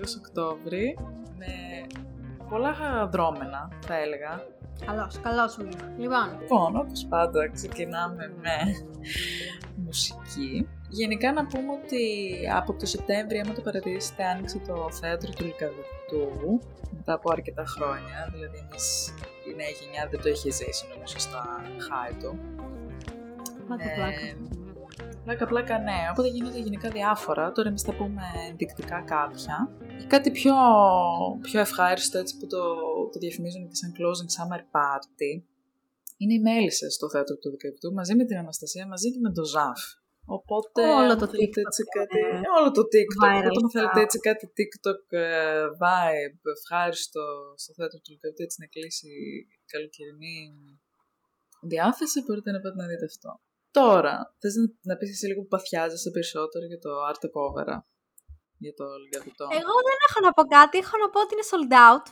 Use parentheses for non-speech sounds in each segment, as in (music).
τέλος Οκτώβρη με πολλά δρόμενα, θα έλεγα. Καλώς, καλώς μου. Λοιπόν. Λοιπόν, όπως πάντα ξεκινάμε με μουσική. Γενικά να πούμε ότι από το Σεπτέμβριο, άμα το παρατηρήσετε, άνοιξε το θέατρο του Λυκαβητού μετά από αρκετά χρόνια. Δηλαδή, εμείς η νέα γενιά δεν το είχε ζήσει νομίζω στα χάη του. Πλάκα, πλάκα. Ε, πλάκα, πλάκα, ναι. Οπότε γίνονται γενικά διάφορα. Τώρα εμείς θα πούμε ενδεικτικά κάποια. Κάτι πιο, πιο ευχάριστο έτσι που το, το διαφημίζουν και σαν closing summer party είναι οι μέλισσες στο θέατρο του Δικαιωτού μαζί με την Αναστασία, μαζί και με τον Ζαφ. Οπότε, Όλο το θέλετε TikTok, έτσι κάτι, ε, όλο το TikTok. viral Οπότε, αν θέλετε stuff. έτσι κάτι TikTok ε, vibe, ευχάριστο στο θέατρο του Δικαιωτού, έτσι να κλείσει η καλοκαιρινή διάθεση, μπορείτε να πάτε να δείτε αυτό. Τώρα, θες να, να πεις εσύ λίγο που παθιάζεσαι περισσότερο για το art cover, για το Λιγαβητό. Εγώ δεν έχω να πω κάτι, έχω να πω ότι είναι sold out.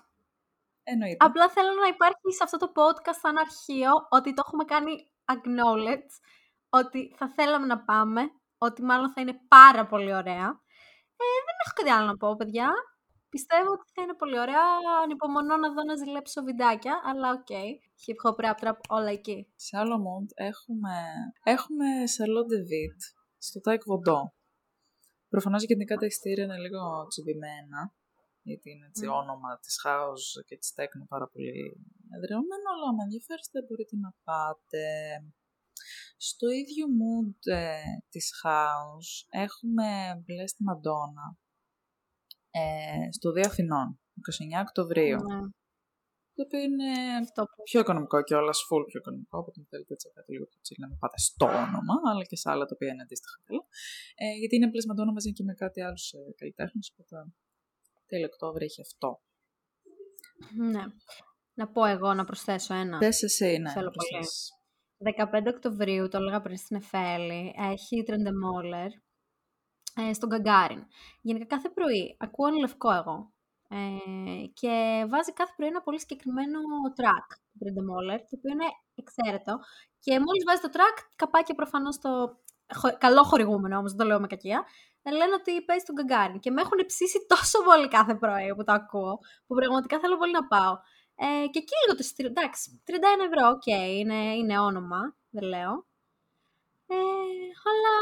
Εννοείται. Απλά θέλω να υπάρχει σε αυτό το podcast σαν αρχείο ότι το έχουμε κάνει acknowledge, ότι θα θέλαμε να πάμε, ότι μάλλον θα είναι πάρα πολύ ωραία. Ε, δεν έχω κάτι άλλο να πω, παιδιά. Πιστεύω ότι θα είναι πολύ ωραία. Ανυπομονώ να δω να ζηλέψω βιντεάκια, αλλά ok. Okay. Hip hop, rap, trap, όλα εκεί. Σε άλλο mood έχουμε, έχουμε Charlotte de Witt στο Taekwondo. Βοντό. Προφανώς γενικά τα εισιτήρια είναι λίγο τσιμπημένα, γιατί είναι έτσι Μμ. όνομα της house και της techno πάρα πολύ εδραιωμένο, αλλά αν ενδιαφέρεστε μπορείτε να πάτε. Στο ίδιο mood ε, της house έχουμε μπλε στη Μαντόνα ε, στο 2 Αθηνών, 29 Οκτωβρίου. Ναι, Το οποίο είναι αυτό που... πιο οικονομικό και όλας full πιο οικονομικό, οπότε αν θέλετε έτσι κάτι λίγο πιο chill να μην πάτε στο όνομα, αλλά και σε άλλα τα οποία είναι αντίστοιχα καλά. Ε, γιατί είναι πλασματόνα μαζί και με κάτι άλλους ε, καλλιτέχνες, οπότε τέλειο Οκτώβρη έχει αυτό. Ναι. Να πω εγώ να προσθέσω ένα. Θες εσύ, ναι, Θέλω να προσθέσεις. 15 Οκτωβρίου, το έλεγα πριν στην Εφέλη, έχει Τρεντεμόλερ ε, στον Γκαγκάριν. Γενικά κάθε πρωί ακούω Εν Λευκώ εγώ. Ε, και βάζει κάθε πρωί ένα πολύ συγκεκριμένο track του Trentemøller, το οποίο είναι εξαίρετο. Και μόλις βάζει το track, καπάκι προφανώς το χω- καλό χορηγούμενο όμως, δεν το λέω με κακία, ε, λένε ότι παίζει τον Γκαγκάριν. Και με έχουν ψήσει τόσο πολύ κάθε πρωί που το ακούω, που πραγματικά θέλω πολύ να πάω. Ε, και εκεί λίγο το εισιτήριο. Εντάξει, 31 ευρώ, οκ, είναι, είναι όνομα, δεν λέω. Ε, αλλά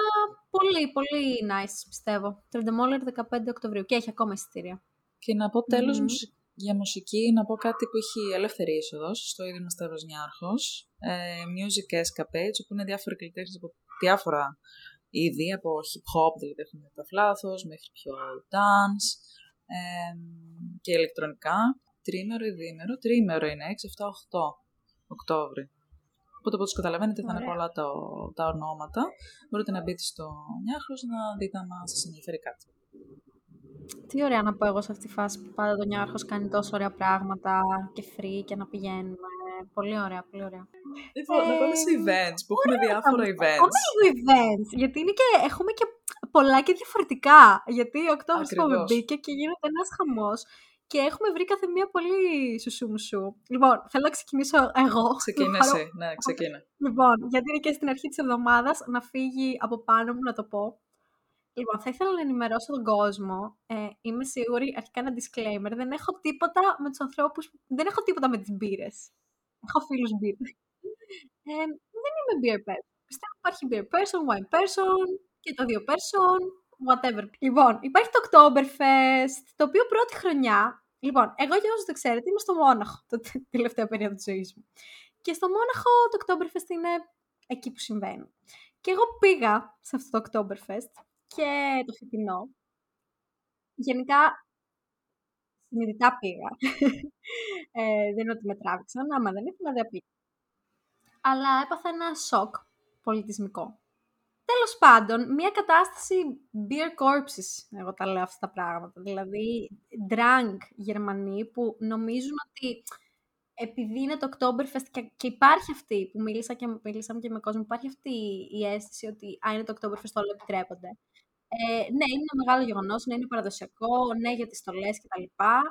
πολύ, πολύ nice, πιστεύω. Τρεντεμόλερ 15 Οκτωβρίου και έχει ακόμα εισιτήρια. Και να πω τέλος Μμμ. μουσι- για μουσική, να πω κάτι που έχει ελεύθερη είσοδος στο ίδιο Σταύρος Νιάρχος. Ε, music Escapades, όπου είναι διάφοροι καλλιτέχνες από διάφορα είδη, από hip hop, δηλαδή έχουν τα φλάθος, μέχρι πιο dance ε, και ηλεκτρονικά. Τρίμερο ή διήμερο, τρίμερο είναι, 6, 7, 8 Οκτώβρη. Οπότε όπως καταλαβαίνετε θα είναι Ωραία. πολλά τα, τα ονόματα. Μπορείτε να μπείτε στο Νιάρχος να δείτε αν σας ενδιαφέρει κάτι. Τι ωραία να πω εγώ σε αυτή τη φάση που πάντα το Νιάρχος κάνει τόσο ωραία πράγματα και free και να πηγαίνουμε. Πολύ ωραία, πολύ ωραία. Λοιπόν, να πάμε σε Ε, events που έχουν ωραία θα διάφορα πάμε. events. Πάμε λίγο events, γιατί είναι και, έχουμε και πολλά και διαφορετικά. Γιατί ο Οκτώβρης Ακριβώς. έχουμε μπήκε και γίνεται ένας χαμός και έχουμε βρει κάθε μία πολύ σουσούμουσου. Λοιπόν, θέλω να ξεκινήσω εγώ. Ξεκίνα Να πάρω- εσύ. (laughs) Ναι, ξεκίνα. Λοιπόν, γιατί είναι και στην αρχή της εβδομάδας να φύγει από πάνω μου να το πω. Λοιπόν, θα ήθελα να ενημερώσω τον κόσμο. Ε, είμαι σίγουρη, αρχικά ένα disclaimer, δεν έχω τίποτα με τους ανθρώπους, δεν έχω τίποτα με τις μπύρες. Έχω φίλους μπύρες. Ε, δεν είμαι beer person. Πιστεύω υπάρχει beer person, wine person και το δύο person, whatever. Λοιπόν, υπάρχει το Oktoberfest, το οποίο πρώτη χρονιά, λοιπόν, εγώ για όσους δεν ξέρετε είμαι στο Μόναχο το τε- τελευταία περίοδο της ζωής μου. Και στο Μόναχο το Oktoberfest είναι εκεί που συμβαίνει. Και εγώ πήγα σε αυτό το Oktoberfest και το φετινό. Γενικά, συνειδητά πήγα. ε, δεν είναι ότι με τράβηξαν, άμα δεν ήθελα δεν πήγα. Αλλά έπαθα ένα σοκ πολιτισμικό. Τέλος πάντων, μια κατάσταση beer corpses, εγώ τα λέω αυτά τα πράγματα. Δηλαδή, drunk Γερμανοί που νομίζουν ότι επειδή είναι το Oktoberfest και, και υπάρχει αυτή που μίλησα και, μίλησαμε και με κόσμο, υπάρχει αυτή η αίσθηση ότι αν είναι το Oktoberfest όλα επιτρέπονται. Ε, ναι, είναι ένα μεγάλο γεγονός, ναι, είναι παραδοσιακό, ναι, για τις στολές και τα λοιπά,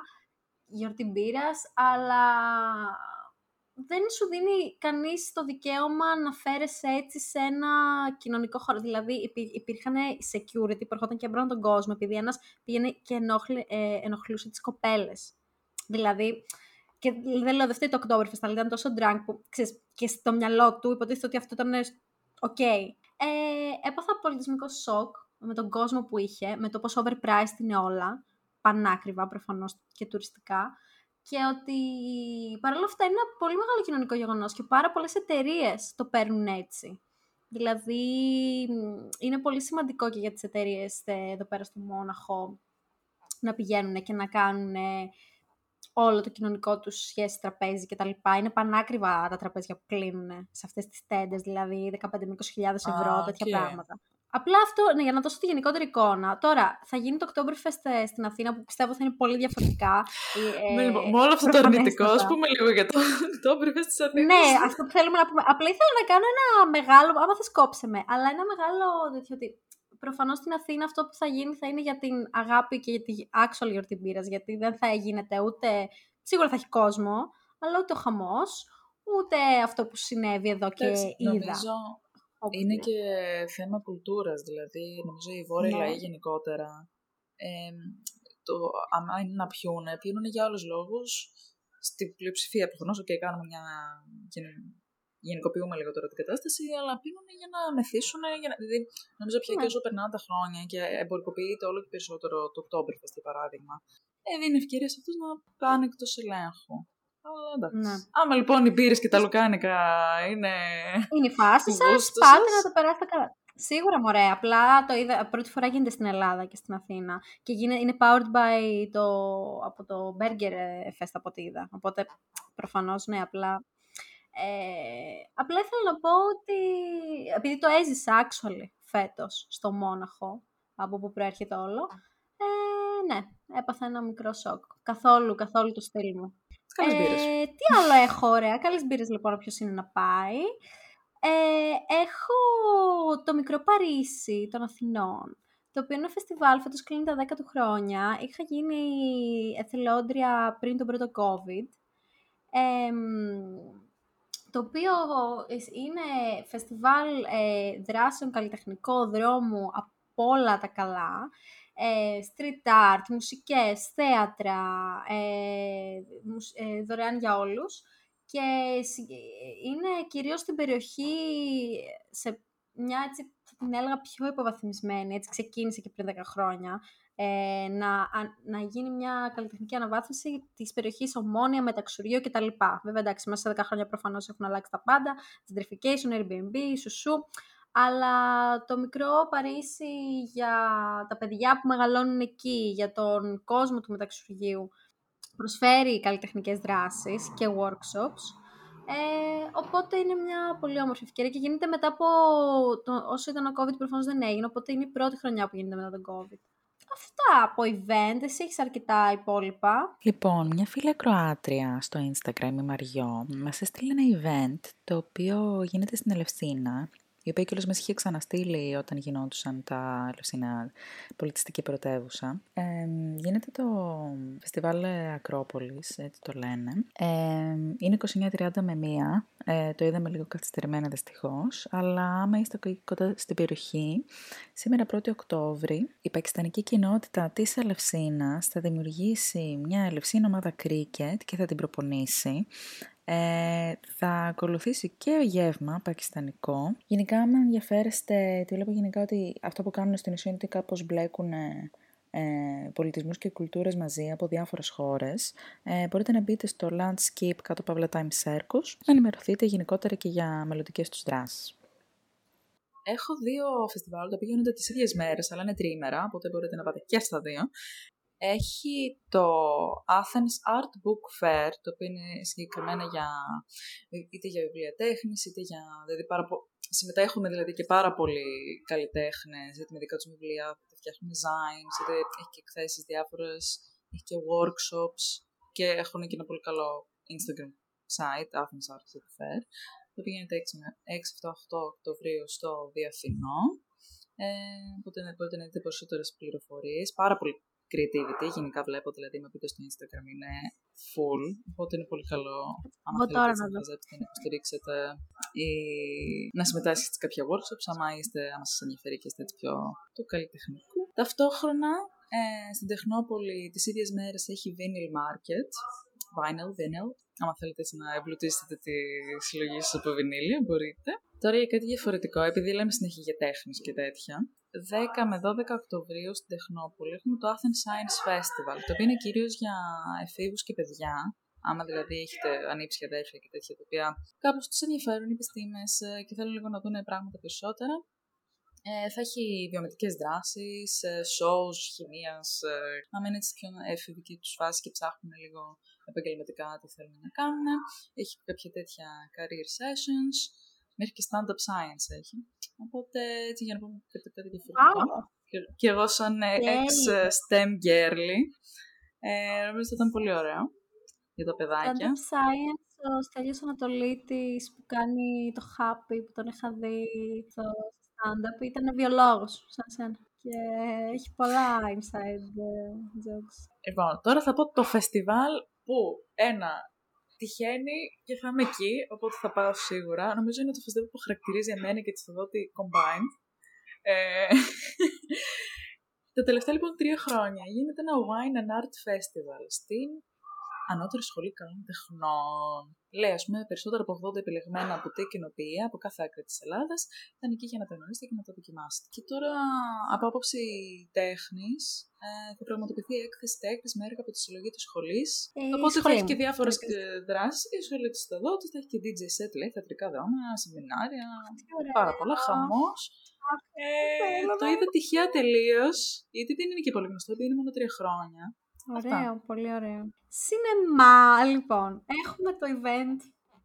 γιορτή μπύρας, αλλά δεν σου δίνει κανείς το δικαίωμα να φέρεσαι έτσι σε ένα κοινωνικό χώρο. Δηλαδή υπή, υπήρχαν security που ερχόταν και έμπρον τον κόσμο, επειδή ένας πήγαινε και ενοχλ, ε, ενοχλούσε τις κοπέλες. Δηλαδή, και δεν λέω δεν το Oktoberfest, αλλά ήταν τόσο drunk που ξέρεις, και στο μυαλό του υποτίθεται ότι αυτό ήταν ok. Okay. Ε, έπαθα πολιτισμικό σοκ με τον κόσμο που είχε, με το πόσο overpriced είναι όλα, πανάκριβα προφανώς και τουριστικά, και ότι παρόλα αυτά είναι ένα πολύ μεγάλο κοινωνικό γεγονός και πάρα πολλές εταιρείες το παίρνουν έτσι. Δηλαδή, είναι πολύ σημαντικό και για τις εταιρείες εδώ πέρα στο Μόναχο να πηγαίνουν και να κάνουν όλο το κοινωνικό τους σχέση τραπέζι κτλ. Είναι πανάκριβα τα τραπέζια που κλείνουν σε αυτές τις τέντες, δηλαδή 15 με 20.000 ευρώ, τέτοια πράγματα. Απλά αυτό, ναι, για να δώσω τη γενικότερη εικόνα. Τώρα, θα γίνει το Oktoberfest ε, στην Αθήνα που πιστεύω θα είναι πολύ διαφορετικά. Ε, με, με όλο αυτό το αρνητικό, ας πούμε λίγο για το Oktoberfest της Αθήνας. Ναι, αυτό που θέλουμε να πούμε. Απλά ήθελα να κάνω ένα μεγάλο. Άμα θες, κόψε με. Αλλά ένα μεγάλο τέτοιο ότι προφανώς στην Αθήνα αυτό που θα γίνει θα είναι για την αγάπη και για την actual γιορτή μπύρα. Γιατί δεν θα γίνεται ούτε. Σίγουρα θα έχει κόσμο, αλλά ούτε ο χαμός, ούτε αυτό που συνέβη εδώ και είδα. Νομίζω είναι και θέμα κουλτούρας, δηλαδή νομίζω οι βόρειοι ναι. λαοί γενικότερα, ε, το, άμα είναι να πιούνε, πιούνε για άλλους λόγους, στην πλειοψηφία προφανώς, και κάνουμε μια γενικοποιούμε λίγο τώρα την κατάσταση, αλλά πίνουν για να μεθύσουν. Για να... Δηλαδή, νομίζω πια και ναι. όσο περνάνε τα χρόνια και εμπορικοποιείται όλο και περισσότερο το Oktoberfest, για παράδειγμα, ε, δίνει ευκαιρία σε αυτούς να πάνε εκτός ελέγχου. Ναι. Άμα λοιπόν οι μπύρες και τα λουκάνικα είναι. Είναι η φάση σας, πάτε να το περάσετε καλά. Σίγουρα μωρέ, απλά το είδα, πρώτη φορά γίνεται στην Ελλάδα και στην Αθήνα και είναι powered by το, από το Burger Fest από ό,τι είδα. Οπότε προφανώς ναι, απλά... Ε, απλά ήθελα να πω ότι επειδή το έζησα actually φέτος στο Μόναχο, από που προέρχεται όλο, ε, ναι, έπαθα ένα μικρό σοκ. Καθόλου, καθόλου το στυλ μου. Καλές μπύρες. Ε, τι άλλο έχω, ωραία. Καλές μπύρες λοιπόν, ποιος είναι να πάει. Ε, έχω το μικρό Παρίσι των Αθηνών, το οποίο είναι φεστιβάλ, φέτος κλείνει τα 10 του χρόνια. Είχα γίνει εθελόντρια πριν τον πρώτο COVID. Ε, το οποίο είναι φεστιβάλ ε, δράσεων καλλιτεχνικό δρόμου από όλα τα καλά ε, street art, μουσικές, θέατρα, ε, ε, δωρεάν για όλους. Και είναι κυρίως στην περιοχή σε μια έτσι θα την έλεγα πιο υποβαθμισμένη, έτσι ξεκίνησε και πριν 10 χρόνια, ε, να, να γίνει μια καλλιτεχνική αναβάθμιση της περιοχής Ομόνια, Μεταξουριού κτλ. Βέβαια εντάξει, μέσα σε 10 χρόνια προφανώς έχουν αλλάξει τα πάντα, gentrification, Airbnb, σουσού, αλλά το μικρό Παρίσι για τα παιδιά που μεγαλώνουν εκεί, για τον κόσμο του μεταξουργείου, προσφέρει καλλιτεχνικές δράσεις και workshops. Ε, οπότε είναι μια πολύ όμορφη ευκαιρία και γίνεται μετά από το, όσο ήταν ο COVID προφανώς δεν έγινε, οπότε είναι η πρώτη χρονιά που γίνεται μετά τον COVID. Αυτά από event, εσύ έχεις αρκετά υπόλοιπα. Λοιπόν, μια φίλη ακροάτρια στο Instagram, η Μαριό, μας έστειλε ένα event το οποίο γίνεται στην Ελευσίνα η οποία κιόλας μας είχε ξαναστείλει όταν γινόντουσαν τα Ελευσίνα πολιτιστική πρωτεύουσα. Ε, γίνεται το φεστιβάλ Ακρόπολης, έτσι το λένε. Ε, είναι 29-30 με 1, ε, το είδαμε λίγο καθυστερημένα δυστυχώς, αλλά άμα είστε κοντά στην περιοχή, σήμερα 1η Οκτώβρη, η πακιστανική κοινότητα της Ελευσίνας θα δημιουργήσει μια Ελευσίνα ομάδα κρίκετ και θα την προπονήσει. Ε, θα ακολουθήσει και ο γεύμα πακιστανικό. Γενικά, αν ενδιαφέρεστε, τη βλέπω γενικά ότι αυτό που κάνουν στην ουσία είναι ότι κάπως μπλέκουν ε, ε, πολιτισμούς και κουλτούρες μαζί από διάφορες χώρες. Ε, μπορείτε να μπείτε στο Landscape κάτω παύλα Time Circus να ενημερωθείτε γενικότερα και για μελλοντικές τους δράσεις. Έχω δύο φεστιβάλ, τα οποία γίνονται τις ίδιες μέρες, αλλά είναι τρίμερα, οπότε μπορείτε να πάτε και στα δύο έχει το Athens Art Book Fair, το οποίο είναι συγκεκριμένα για, είτε για βιβλία τέχνης, είτε για, δηλαδή πάρα πο... συμμετέχουν δηλαδή και πάρα πολλοί καλλιτέχνες, είτε με δικά τους βιβλία, είτε φτιάχνουν designs, είτε έχει και εκθέσεις διάφορες, έχει και workshops και έχουν και ένα πολύ καλό Instagram site, Athens Art Book Fair, το οποίο γίνεται 6-7-8 Οκτωβρίου στο Διαθηνό. Ε, οπότε μπορείτε να δείτε περισσότερες πληροφορίες. Πάρα πολύ creativity. Γενικά βλέπω, δηλαδή, με πείτε στο Instagram είναι full. Οπότε είναι πολύ καλό. Αν τώρα θέλετε να μαζέψετε, να υποστηρίξετε ή να συμμετάσχετε σε κάποια workshops, άμα, είστε, άμα σας ενδιαφέρει και είστε έτσι πιο του καλλιτεχνικού. Ταυτόχρονα, ε, στην Τεχνόπολη τις ίδιες μέρες έχει Vinyl Market, vinyl, vinyl. Άμα θέλετε έτσι να εμπλουτίσετε τη συλλογή σας από βινίλια, μπορείτε. Τώρα για κάτι διαφορετικό, επειδή λέμε συνέχεια για τέχνης και τέτοια. 10 με 12 Οκτωβρίου στην Τεχνόπολη έχουμε το Athens Science Festival, το οποίο είναι κυρίως για εφήβους και παιδιά. Άμα δηλαδή έχετε ανήψια αδέρφια και τέτοια, τα οποία κάπως τους ενδιαφέρουν οι επιστήμες ε, και θέλουν λίγο να δουν πράγματα περισσότερα. Ε, θα έχει βιομετρικές δράσεις, ε, shows χημίας, ε, να μένει έτσι πιο εφηβική τους φάση και ψάχνουν λίγο επαγγελματικά τι θέλουν να κάνουν. Έχει κάποια τέτοια career sessions, μέχρι και stand-up science έχει. Οπότε, έτσι για να πούμε κάτι διαφορετικό. Και, και εγώ σαν ex-STEM girly, ε, νομίζω ότι ήταν πολύ ωραίο για τα παιδάκια. Stand-up science, ο Στέλιος Ανατολίτης που κάνει το Happy, που τον είχα δει στο stand-up, ήταν βιολόγος, σαν σένα. Και έχει πολλά inside ε, jokes. Λοιπόν, τώρα θα πω το φεστιβάλ που ένα τυχαίνει και θα είμαι εκεί, οπότε θα πάω σίγουρα. Νομίζω είναι το φεστιβάλ που χαρακτηρίζει εμένα και τη Θοδότη combined. Ε, (laughs) τα τελευταία λοιπόν τρία χρόνια γίνεται ένα Wine and Art Festival στην Ανώτερη Σχολή Καλών Τεχνών. Λέει, ας πούμε, περισσότερα από 80 επιλεγμένα από την κοινοποιία από κάθε άκρη της Ελλάδας ήταν εκεί για να τα γνωρίσετε και να τα δοκιμάσετε. Και τώρα, από άποψη τέχνης, ε, θα πραγματοποιηθεί η έκθεση τέχνη με έργα από τη συλλογή της σχολής. Ε, Οπότε θα έχει και διάφορες δράσεις. Η σχολή της Θοδότη θα έχει και DJ set, λέει, θεατρικά δρόμενα, σεμινάρια. Πάρα πολλά, χαμός. Ε, το είδα τυχαία τελείως, γιατί δεν είναι και πολύ γνωστό, επειδή είναι μόνο τρία χρόνια. Ωραίο, πολύ ωραίο. Σινεμά, λοιπόν. Έχουμε το event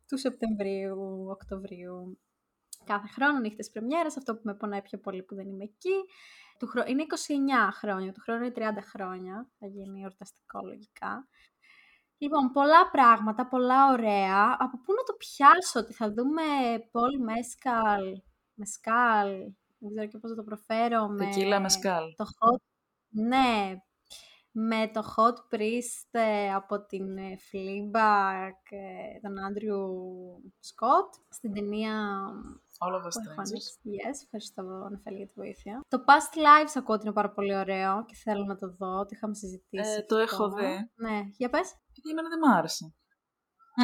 του Σεπτεμβρίου, Οκτωβρίου. Κάθε χρόνο νύχτες πρεμιέρας, αυτό που με πονάει πιο πολύ που δεν είμαι εκεί. Του χρο... Είναι 29 χρόνια, του χρόνου είναι 30 χρόνια, θα γίνει εορταστικό λογικά. Λοιπόν, πολλά πράγματα, πολλά ωραία. Από πού να το πιάσω, ότι θα δούμε Πολ Μέσκαλ, Μεσκάλ, δεν ξέρω και πώς θα το προφέρω. Τεκίλα Μεσκάλ. Το hot... Ναι, με το Hot Priest ε, από την ε, Fleabag, ε, τον Άντριου Σκοτ, στην ταινία... All of us strangers. Yes, ευχαριστώ Ανεφέλη για τη βοήθεια. Το Past Lives ακούω ότι είναι πάρα πολύ ωραίο και θέλω να το δω, το είχαμε συζητήσει. Ε, το έχω δει. Ναι, για πες. Γιατί εμένα δεν μ' άρεσε. Α,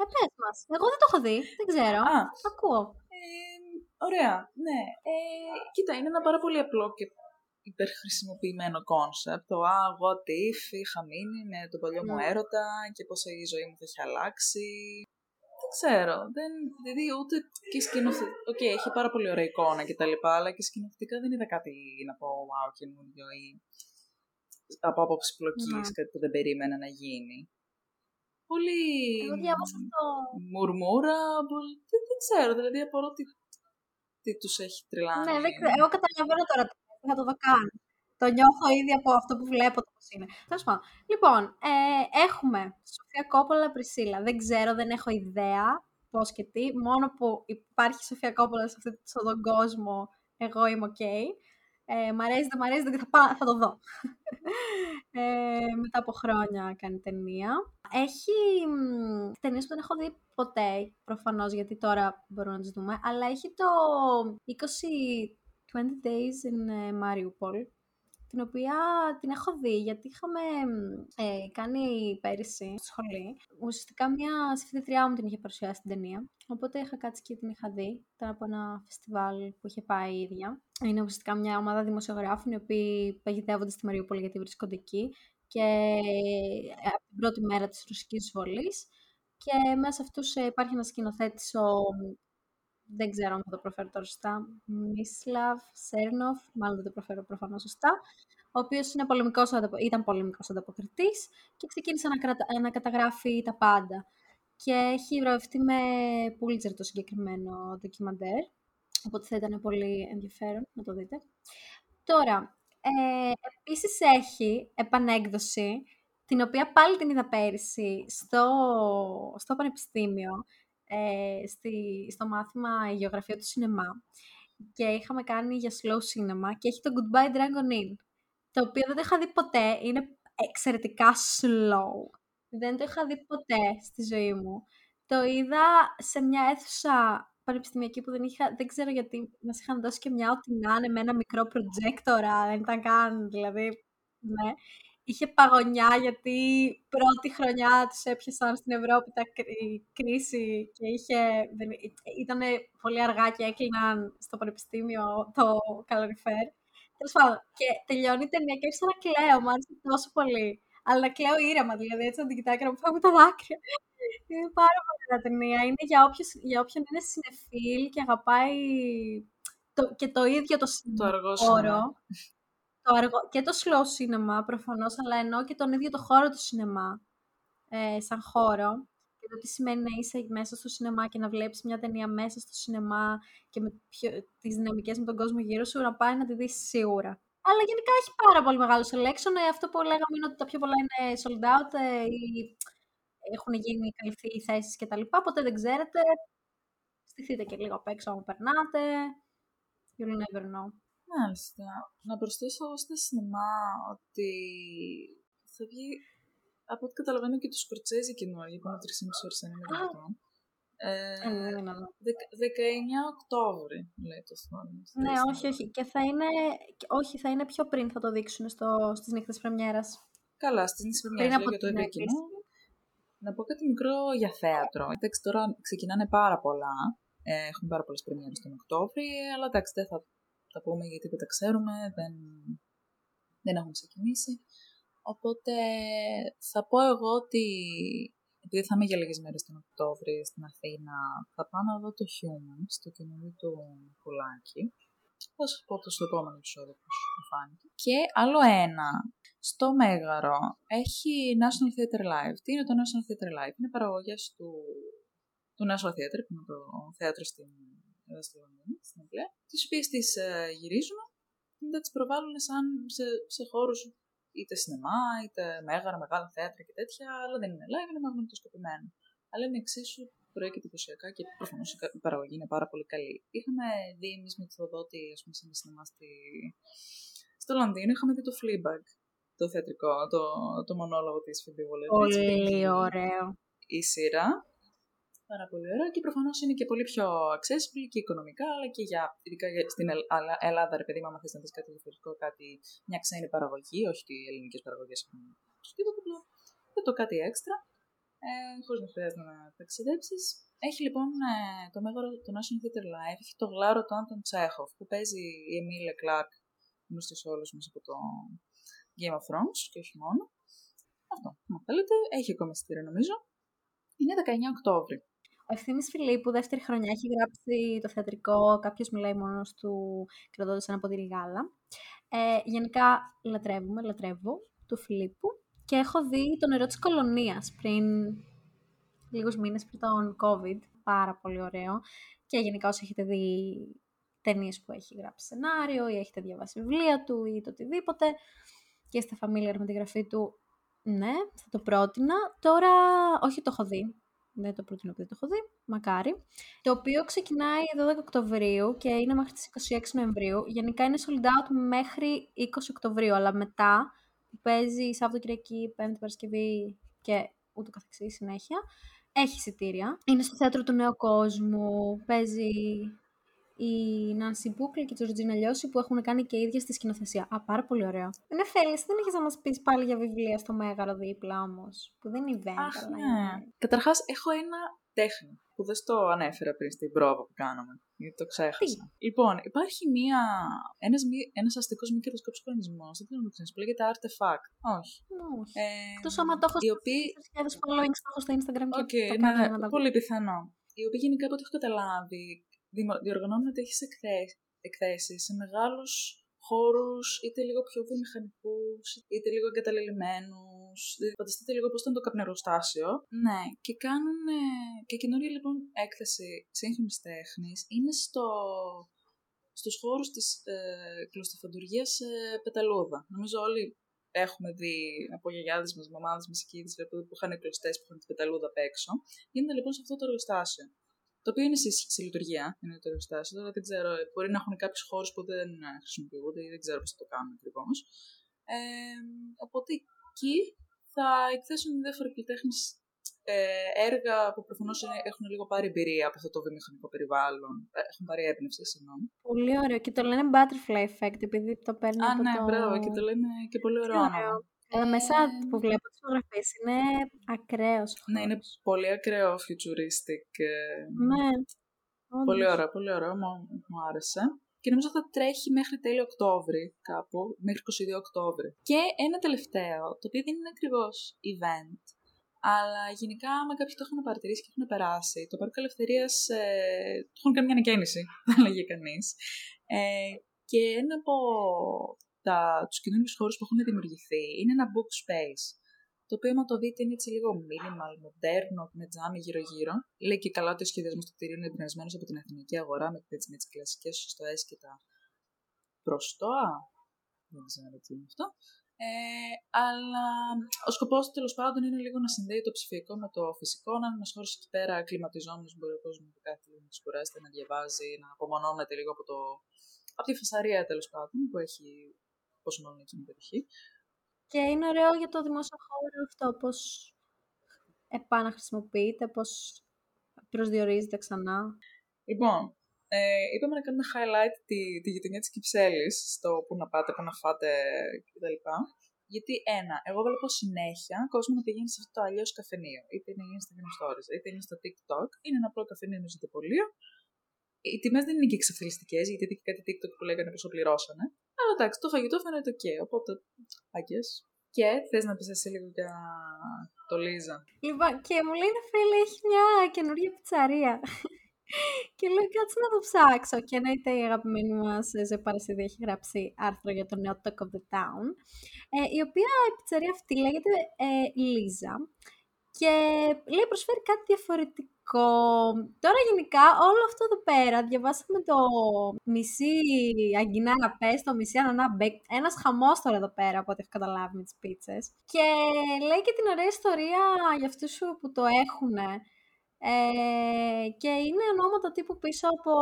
ε, πες μας. Εγώ δεν το έχω δει, δεν ξέρω. Α, Ακούω. Ε, ωραία, ναι. Ε, κοίτα, είναι ένα πάρα πολύ απλό και υπερχρησιμοποιημένο κόνσεπτ. Το «Α, what if είχα μείνει με τον παλιό μου ναι. έρωτα και πώς η ζωή μου θα έχει αλλάξει». Δεν ξέρω. Δεν, δηλαδή ούτε και σκηνοθετικά. OK, okay, έχει πάρα πολύ ωραία εικόνα και τα λοιπά, αλλά και σκηνοθετικά δεν είδα κάτι να πω wow καινούριο ή από άποψη πλοκής, ναι. κάτι που δεν περίμενα να γίνει. Πολύ. Εγώ διάβασα αυτό. Μουρμούρα. Δεν, δεν ξέρω, δηλαδή απορώ τι, τι τους έχει τριλάνει. Ναι, δεν ξέρω. Εγώ καταλαβαίνω τώρα θα το δω καν. Το νιώθω ήδη από αυτό που βλέπω το πώς είναι. Τέλος πάντων. Λοιπόν, ε, έχουμε Σοφία Κόπολα, Πρισίλα. Δεν ξέρω, δεν έχω ιδέα πώς και τι. Μόνο που υπάρχει Σοφία Κόπολα σε αυτόν τον κόσμο, εγώ είμαι OK. Okay. Ε, μ' αρέσει, δεν μ' αρέσει, θα, πάω, θα το δω. (laughs) Ε, μετά από χρόνια κάνει ταινία. Έχει ταινίες που δεν έχω δει ποτέ, προφανώς, γιατί τώρα μπορούμε να τις δούμε, αλλά έχει το 20 20 Days in ε, Mariupol, την οποία την έχω δει γιατί είχαμε ε, κάνει πέρυσι στη σχολή. Ουσιαστικά μια συμφοιτήτριά μου την είχε παρουσιάσει την ταινία, οπότε είχα κάτσει και την είχα δει. Ήταν από ένα φεστιβάλ που είχε πάει η ίδια. Είναι ουσιαστικά μια ομάδα δημοσιογράφων οι οποίοι παγιδεύονται στη Μαριούπολη γιατί βρίσκονται εκεί και ε, από την πρώτη μέρα της ρωσικής εισβολής και μέσα σε αυτούς υπάρχει ένας σκηνοθέτης ο δεν ξέρω αν θα το προφέρω τώρα σωστά, Μίσλαβ Σέρνοφ, μάλλον δεν το προφέρω προφανώς σωστά, ο οποίος ήταν πολεμικός ανταποκριτής και ξεκίνησε να, να καταγράφει τα πάντα. Και έχει βραβευτεί με Pulitzer το συγκεκριμένο ντοκιμαντέρ, οπότε θα ήταν πολύ ενδιαφέρον να το δείτε. Τώρα, ε, επίσης έχει επανέκδοση, την οποία πάλι την είδα πέρυσι στο, στο Πανεπιστήμιο, ε, στη, στο μάθημα γεωγραφία του σινεμά και είχαμε κάνει για slow cinema και έχει το Goodbye Dragon Inn. το οποίο δεν το είχα δει ποτέ. Είναι εξαιρετικά slow. Δεν το είχα δει ποτέ στη ζωή μου. Το είδα σε μια αίθουσα πανεπιστημιακή που δεν είχα, δεν ξέρω γιατί μας είχαν δώσει και μια ό,τι να είναι με ένα μικρό προτζέκτορα, δεν ήταν καν, δηλαδή, ναι. Είχε παγωνιά γιατί πρώτη χρονιά τους έπιασαν στην Ευρώπη τα κρίση και είχε, ήταν πολύ αργά και έκλειναν στο πανεπιστήμιο το καλοριφέρ. Τέλος πάντων, και τελειώνει η ταινία και άρχισα να κλαίω, μου άρεσε τόσο πολύ. Αλλά να κλαίω ήρεμα, δηλαδή έτσι να την κοιτάω και να μου φεύγουν τα δάκρυα. Είναι πάρα πολύ ωραία ταινία. Είναι για, όποιος, για όποιον είναι συνεφίλ και αγαπάει το, και το ίδιο το το αργό Το αργό, και το slow cinema προφανώς, αλλά ενώ και τον ίδιο το χώρο του σινεμά ε, σαν χώρο και το τι σημαίνει να είσαι μέσα στο σινεμά και να βλέπεις μια ταινία μέσα στο σινεμά και με πιο, τις δυναμικές με τον κόσμο γύρω σου, να πάει να τη δεις σίγουρα. Αλλά γενικά έχει πάρα πολύ μεγάλο selection. Ε, αυτό που λέγαμε είναι ότι τα πιο πολλά είναι sold out ε, ή έχουν γίνει καλυφθεί οι θέσεις και τα λοιπά. Ποτέ δεν ξέρετε. Στηθείτε και λίγο απ' έξω άμα περνάτε. You'll never know. Μάλιστα. Να προσθέσω στα σινεμά ότι θα βγει από ό,τι καταλαβαίνω και του Σκορτσέζι καινούργιο, που είναι 3,5 ώρες αν είναι δυνατόν. Ε, 19 Οκτώβρη, λέει το θόρυβο. Ναι, όχι, όχι. Και θα είναι, όχι, θα είναι πιο πριν θα το δείξουν στο, στις νύχτες πρεμιέρας. Καλά, στις νύχτες πρεμιέρας, λέει, για το ευρύ κοινό. Να πω κάτι μικρό για θέατρο. Εντάξει, τώρα ξεκινάνε πάρα πολλά. Ε, έχουμε πάρα πολλές πρεμιέρες τον Οκτώβρη, αλλά εντάξει, δεν θα τα πούμε γιατί δεν τα ξέρουμε, δεν, δεν έχουν ξεκινήσει. Οπότε θα πω εγώ ότι επειδή θα είμαι για λίγες μέρες τον Οκτώβρη στην Αθήνα, θα πάω να δω το Human στο καινούριο του Πουλάκη. Θα σας πω το στο επόμενο επεισόδιο πώς μου φάνηκε. Και άλλο ένα, στο Μέγαρο έχει National Theatre Live. Τι είναι το National Theatre Live? Είναι παραγωγές του, του National Theatre, που είναι το θέατρο στην, εδώ στη Λονδίνη, στην Αγγλία, τις οποίες τις ε, γυρίζουν και μετά τις προβάλλουν σαν σε, σε χώρους είτε σινεμά, είτε μέγαρα, μεγάλα θέατρα και τέτοια, αλλά δεν είναι live, είναι μαγνητοσκοπημένο. Αλλά είναι εξίσου πρωί και εντυπωσιακά και προφανώς η παραγωγή είναι πάρα πολύ καλή. Είχαμε δει εμείς με τη Θοδότη, ας πούμε, σε ένα σινεμά στη... στο Λονδίνο, είχαμε δει το Fleabag, το θεατρικό, το, το μονόλογο της Φιμπή Πολύ ωραίο. Η σειρά Πάρα πολύ ωραία και προφανώς είναι και πολύ πιο accessible και οικονομικά, αλλά και για, ειδικά στην Ελλάδα, ρε παιδί μου, άμα θες να δεις κάτι διαφορετικό, κάτι, μια ξένη παραγωγή, όχι ότι οι ελληνικές παραγωγές έχουν τίποτα, δεν το κάτι έξτρα, ε, χωρίς να χρειάζεται να ταξιδέψεις. Έχει λοιπόν ε, το μέγαρο του National Theatre Live, έχει το γλάρο του Άντων Τσέχοφ, που παίζει η Εμίλια Κλάρκ, γνωστής σε όλου μας από το Game of Thrones και όχι μόνο. Αυτό, αν θέλετε, έχει ακόμα εισιτήριο νομίζω. Είναι 19 Οκτώβρη. Ο Ευθύνη Φιλίππου, δεύτερη χρονιά, έχει γράψει το θεατρικό Κάποιος μιλάει μόνος του, κρατώντας ένα ποδήλι γάλα. Ε, γενικά λατρεύουμε, λατρεύω του Φιλίππου. Και έχω δει το νερό της κολονίας πριν λίγους μήνες πριν τον COVID. Πάρα πολύ ωραίο. Και γενικά όσοι έχετε δει ταινίες που έχει γράψει σενάριο ή έχετε διαβάσει βιβλία του ή το οτιδήποτε και είστε familiar με τη γραφή του, ναι, θα το πρότεινα. Τώρα, όχι το έχω δει, δεν το προτείνω επειδή το έχω δει, μακάρι. Το οποίο ξεκινάει 12 Οκτωβρίου και είναι μέχρι τις 26 Νοεμβρίου. Γενικά είναι sold out μέχρι 20 Οκτωβρίου, αλλά μετά που παίζει Σάββατο, Κυριακή, Πέμπτη, Παρασκευή και ούτω καθεξής συνέχεια, έχει εισιτήρια. Είναι στο θέατρο του Νέου Κόσμου, παίζει η Νάνσι Μπούκλ και η Τζορτζίνα Λιώση που έχουν κάνει και ίδια στη σκηνοθεσία. Α, πάρα πολύ ωραίο. Είναι θέλει, δεν έχεις να μας πεις πάλι για βιβλία στο Μέγαρο δίπλα όμως. Που δεν είναι event, Αχ, αλλά ναι. Καταρχάς, έχω ένα τέχνη που δεν στο ανέφερα πριν στην πρόβα που κάναμε. Γιατί το ξέχασα. Τι; Λοιπόν, υπάρχει μία, ένας, ένας αστικός μη κερδοσκόπης κανονισμός, δεν ξέρω να το ξέρεις, που λέγεται Artefact. Όχι. Όχι. Ε, Εκτός άμα το έχω οποίοι... following στο Instagram και okay, το ναι, ναι, πολύ πιθανό. Οι οποίοι γενικά από ό,τι έχω καταλάβει διοργανώνουν τέτοιε εκθέσεις σε μεγάλους χώρους, είτε λίγο πιο βιομηχανικούς, είτε λίγο εγκαταλελειμμένους. Φανταστείτε λίγο πώς ήταν το καπνεργοστάσιο. Ναι, και κάνουν. Και καινούργια λοιπόν έκθεση σύγχρονης τέχνης είναι στο, στους χώρους της ε, κλωστοφαντουργίας ε, Πεταλούδα. Νομίζω όλοι έχουμε δει από γιαγιάδες μας, μαμάδες μας εκεί, που είχαν κλωστές που είχαν την Πεταλούδα απ' έξω. Γίνεται λοιπόν σε αυτό το εργοστάσιο το οποίο είναι σε, σε λειτουργία, είναι το εργοστάσιο. Τώρα δεν ξέρω, μπορεί να έχουν κάποιους χώρους που δεν χρησιμοποιούνται ή δεν ξέρω πώς το κάνουν ακριβώς. Ε, οπότε εκεί θα εκθέσουν διάφοροι καλλιτέχνες ε, έργα που προφανώς έχουν λίγο πάρει εμπειρία από αυτό το βιομηχανικό περιβάλλον. Ε, έχουν πάρει έμπνευση, συγγνώμη. Πολύ ωραίο. Και το λένε butterfly effect, επειδή το παίρνει Α, από ναι, το... μπράβο. Και το λένε και πολύ ωραίο όνομα. Ε, μέσα που βλέπω τις φωτογραφίες είναι ακραίος. Ναι, είναι πολύ ακραίο futuristic. ε, Ναι. Πολύ όντως. ωραίο, πολύ ωραίο. Μου, μου άρεσε. Και νομίζω θα τρέχει μέχρι τέλειο Οκτώβρη, κάπου, μέχρι 22 Οκτώβρη. Και ένα τελευταίο, το οποίο δεν είναι ακριβώς event, αλλά γενικά, άμα κάποιοι το έχουν παρατηρήσει και έχουν περάσει, το Πάρκο Ελευθερίας ε, του έχουν κάνει μια ανακαίνιση, (laughs) θα έλεγε κανείς. Ε, και ένα από τα, τους καινούριου χώρους που έχουν δημιουργηθεί είναι ένα book space. Το οποίο, άμα το δείτε, είναι έτσι λίγο minimal, μοντέρνο, με τζάμι γύρω-γύρω. Λέει και καλά ότι ο σχεδιασμός του κτίριου είναι εμπνευσμένος από την εθνική αγορά με, έτσι, με τις κλασικές στοέ και τα προστόα. Δεν ξέρω τι είναι αυτό. Ε, αλλά ο σκοπός του τέλος πάντων είναι λίγο να συνδέει το ψηφιακό με το φυσικό, να είναι ένας χώρος εκεί πέρα κλιματιζόμενος που μπορεί ο κόσμος να κάθεται να κουράζεται, να διαβάζει, να απομονώνεται λίγο από, το, από τη φασαρία τέλος πάντων που έχει πόσο μάλλον εκείνη η περιοχή. Και είναι ωραίο για το δημόσιο χώρο αυτό, πώς επαναχρησιμοποιείται, πώς προσδιορίζεται ξανά. Λοιπόν, ε, είπαμε να κάνουμε highlight τη, τη γειτονιά της Κυψέλης, στο που να πάτε, που να φάτε κτλ. Γιατί ένα, εγώ βλέπω συνέχεια κόσμο να πηγαίνει σε αυτό το αλλιώς καφενείο. Είτε είναι Instagram Stories, είτε είναι στο TikTok. Είναι ένα απλό καφενείο με ζητοπολείο. Οι τιμές δεν είναι και εξευθελιστικέ, γιατί είχε κάτι TikTok που λέγανε πόσο πληρώσανε. Αλλά εντάξει, το φαγητό φαίνεται ok. Οπότε, άκε. Και θες να πεις εσύ λίγο για το Λίζα. Λοιπόν, και μου λέει ένα φίλο έχει μια καινούργια πιτσαρία. (laughs) και λέω κάτσε να το ψάξω. Και εννοείται η αγαπημένη μας Ζε Παρασίδη έχει γράψει άρθρο για το νέο Talk of the Town. Ε, η οποία η πιτσαρία αυτή λέγεται ε, Λίζα. Και λέει προσφέρει κάτι διαφορετικό. Τώρα γενικά όλο αυτό εδώ πέρα διαβάσαμε το μισή αγκινάνα πέστο, μισή ανανά μπέκ. Ένας χαμός τώρα εδώ πέρα από ό,τι έχω καταλάβει με τις πίτσες. Και λέει και την ωραία ιστορία για αυτούς που το έχουν. Ε, και είναι ονόματα τύπου πίσω από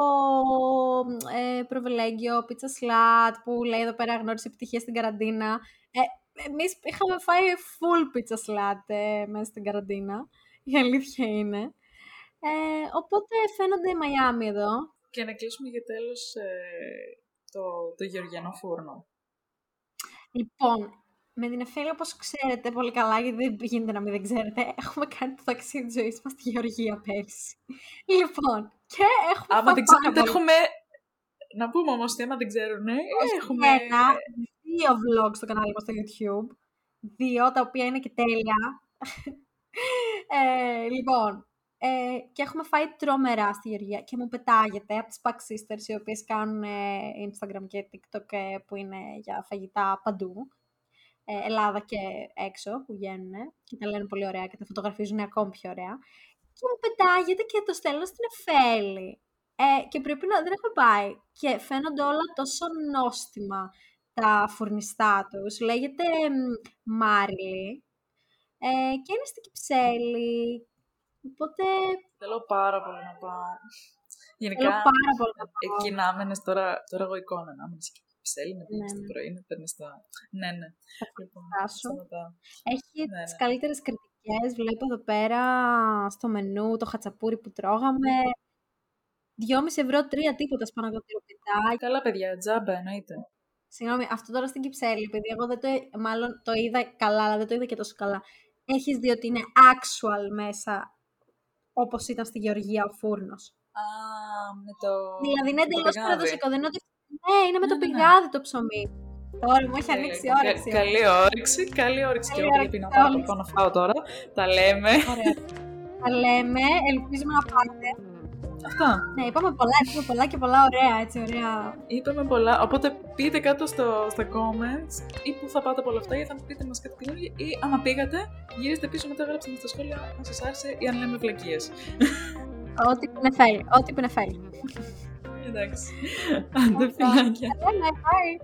ε, προβελέγγιο, πίτσα σλάτ που λέει εδώ πέρα γνώρισε επιτυχία στην καραντίνα. Ε, εμείς είχαμε φάει full πίτσα σλάτ ε, μέσα στην καραντίνα. Η αλήθεια είναι. Ε, οπότε φαίνονται Μαϊάμι εδώ. Και να κλείσουμε για τέλος ε, το, το Γεωργιανό φούρνο. Λοιπόν, με την Εφέλη, όπως ξέρετε πολύ καλά, γιατί δεν γίνεται να μην δεν ξέρετε, έχουμε κάνει το ταξίδι της ζωής μας στη Γεωργία πέρσι. Λοιπόν, και έχουμε Άμα φάει δεν πάρα ξέρετε, πολύ. έχουμε... Να πούμε όμως, άμα δεν ξέρουν, ναι, έχουμε... Ένα, δύο vlogs στο κανάλι μας στο YouTube. Δύο, τα οποία είναι και τέλεια. (laughs) ε, λοιπόν, ε, και έχουμε φάει τρομερά στη Γεωργία και μου πετάγεται από τις Pack Sisters, οι οποίες κάνουν ε, Instagram και TikTok ε, που είναι για φαγητά παντού. Ε, Ελλάδα και έξω που βγαίνουν και τα λένε πολύ ωραία και τα φωτογραφίζουν ακόμη πιο ωραία. Και μου πετάγεται και το στέλνω στην Εφέλη. Ε, και πρέπει να δεν έχουμε πάει. Και φαίνονται όλα τόσο νόστιμα τα φουρνιστά τους. Λέγεται Μάριλι. Ε, και είναι στην Κυψέλη. Οπότε Θέλω πάρα πολύ να πάω. Γενικά, θέλω πάρα πολύ να πάω. εκεί να έμενες τώρα, τώρα εγώ εικόνα, να έμενες εκεί που ψέλει, να πήγαινες Ναι, το ναι. πρωί, να παίρνεις τα... Ναι, ναι. Λοιπόν, φαντάσου. σταματάω. Έχει Ναι, τις ναι. καλύτερες κριτικές. Βλέπω εδώ πέρα στο μενού το χατσαπούρι που τρώγαμε. 2,5 ευρώ, τρία τίποτα σπανακοτηροπιτά. Καλά, παιδιά, τζάμπα εννοείται. Συγγνώμη, αυτό τώρα στην Κυψέλη, επειδή εγώ δεν το, μάλλον το είδα καλά, αλλά δεν το είδα και τόσο καλά. Έχεις δει ότι είναι actual μέσα, όπως ήταν στη Γεωργία ο φούρνος; Α, με το... Δηλαδή είναι με το εντελώς πηγάδι. παραδοσιακό, δεν είναι ότι... Ναι, είναι με Ναι, το ναι, ναι. πηγάδι το ψωμί. Τώρα μου έχει Τέλεια. ανοίξει η Κα- όρεξη. Καλή όρεξη, καλή όρεξη. Και Καλή εγώ όρεξη πρέπει να σε πάω, όλους. πάω να φάω τώρα. Τα λέμε. Ωραία. Τα λέμε, ελπίζουμε να πάτε. Αυτά. Ναι, είπαμε πολλά, είπαμε πολλά και πολλά ωραία, έτσι, ωραία. Είπαμε πολλά. Οπότε πείτε κάτω στο, στα comments ή που θα πάτε από όλα αυτά ή θα πείτε μας κάτι καινούργιο ή άμα πήγατε, γυρίστε πίσω μετά γράψτε μας στα σχόλια αν σας άρεσε ή αν λέμε βλακίες. Ό,τι που είναι θέλει, ό,τι που είναι θέλει. Εντάξει. Άντε φιλάκια. Τα λέμε, bye.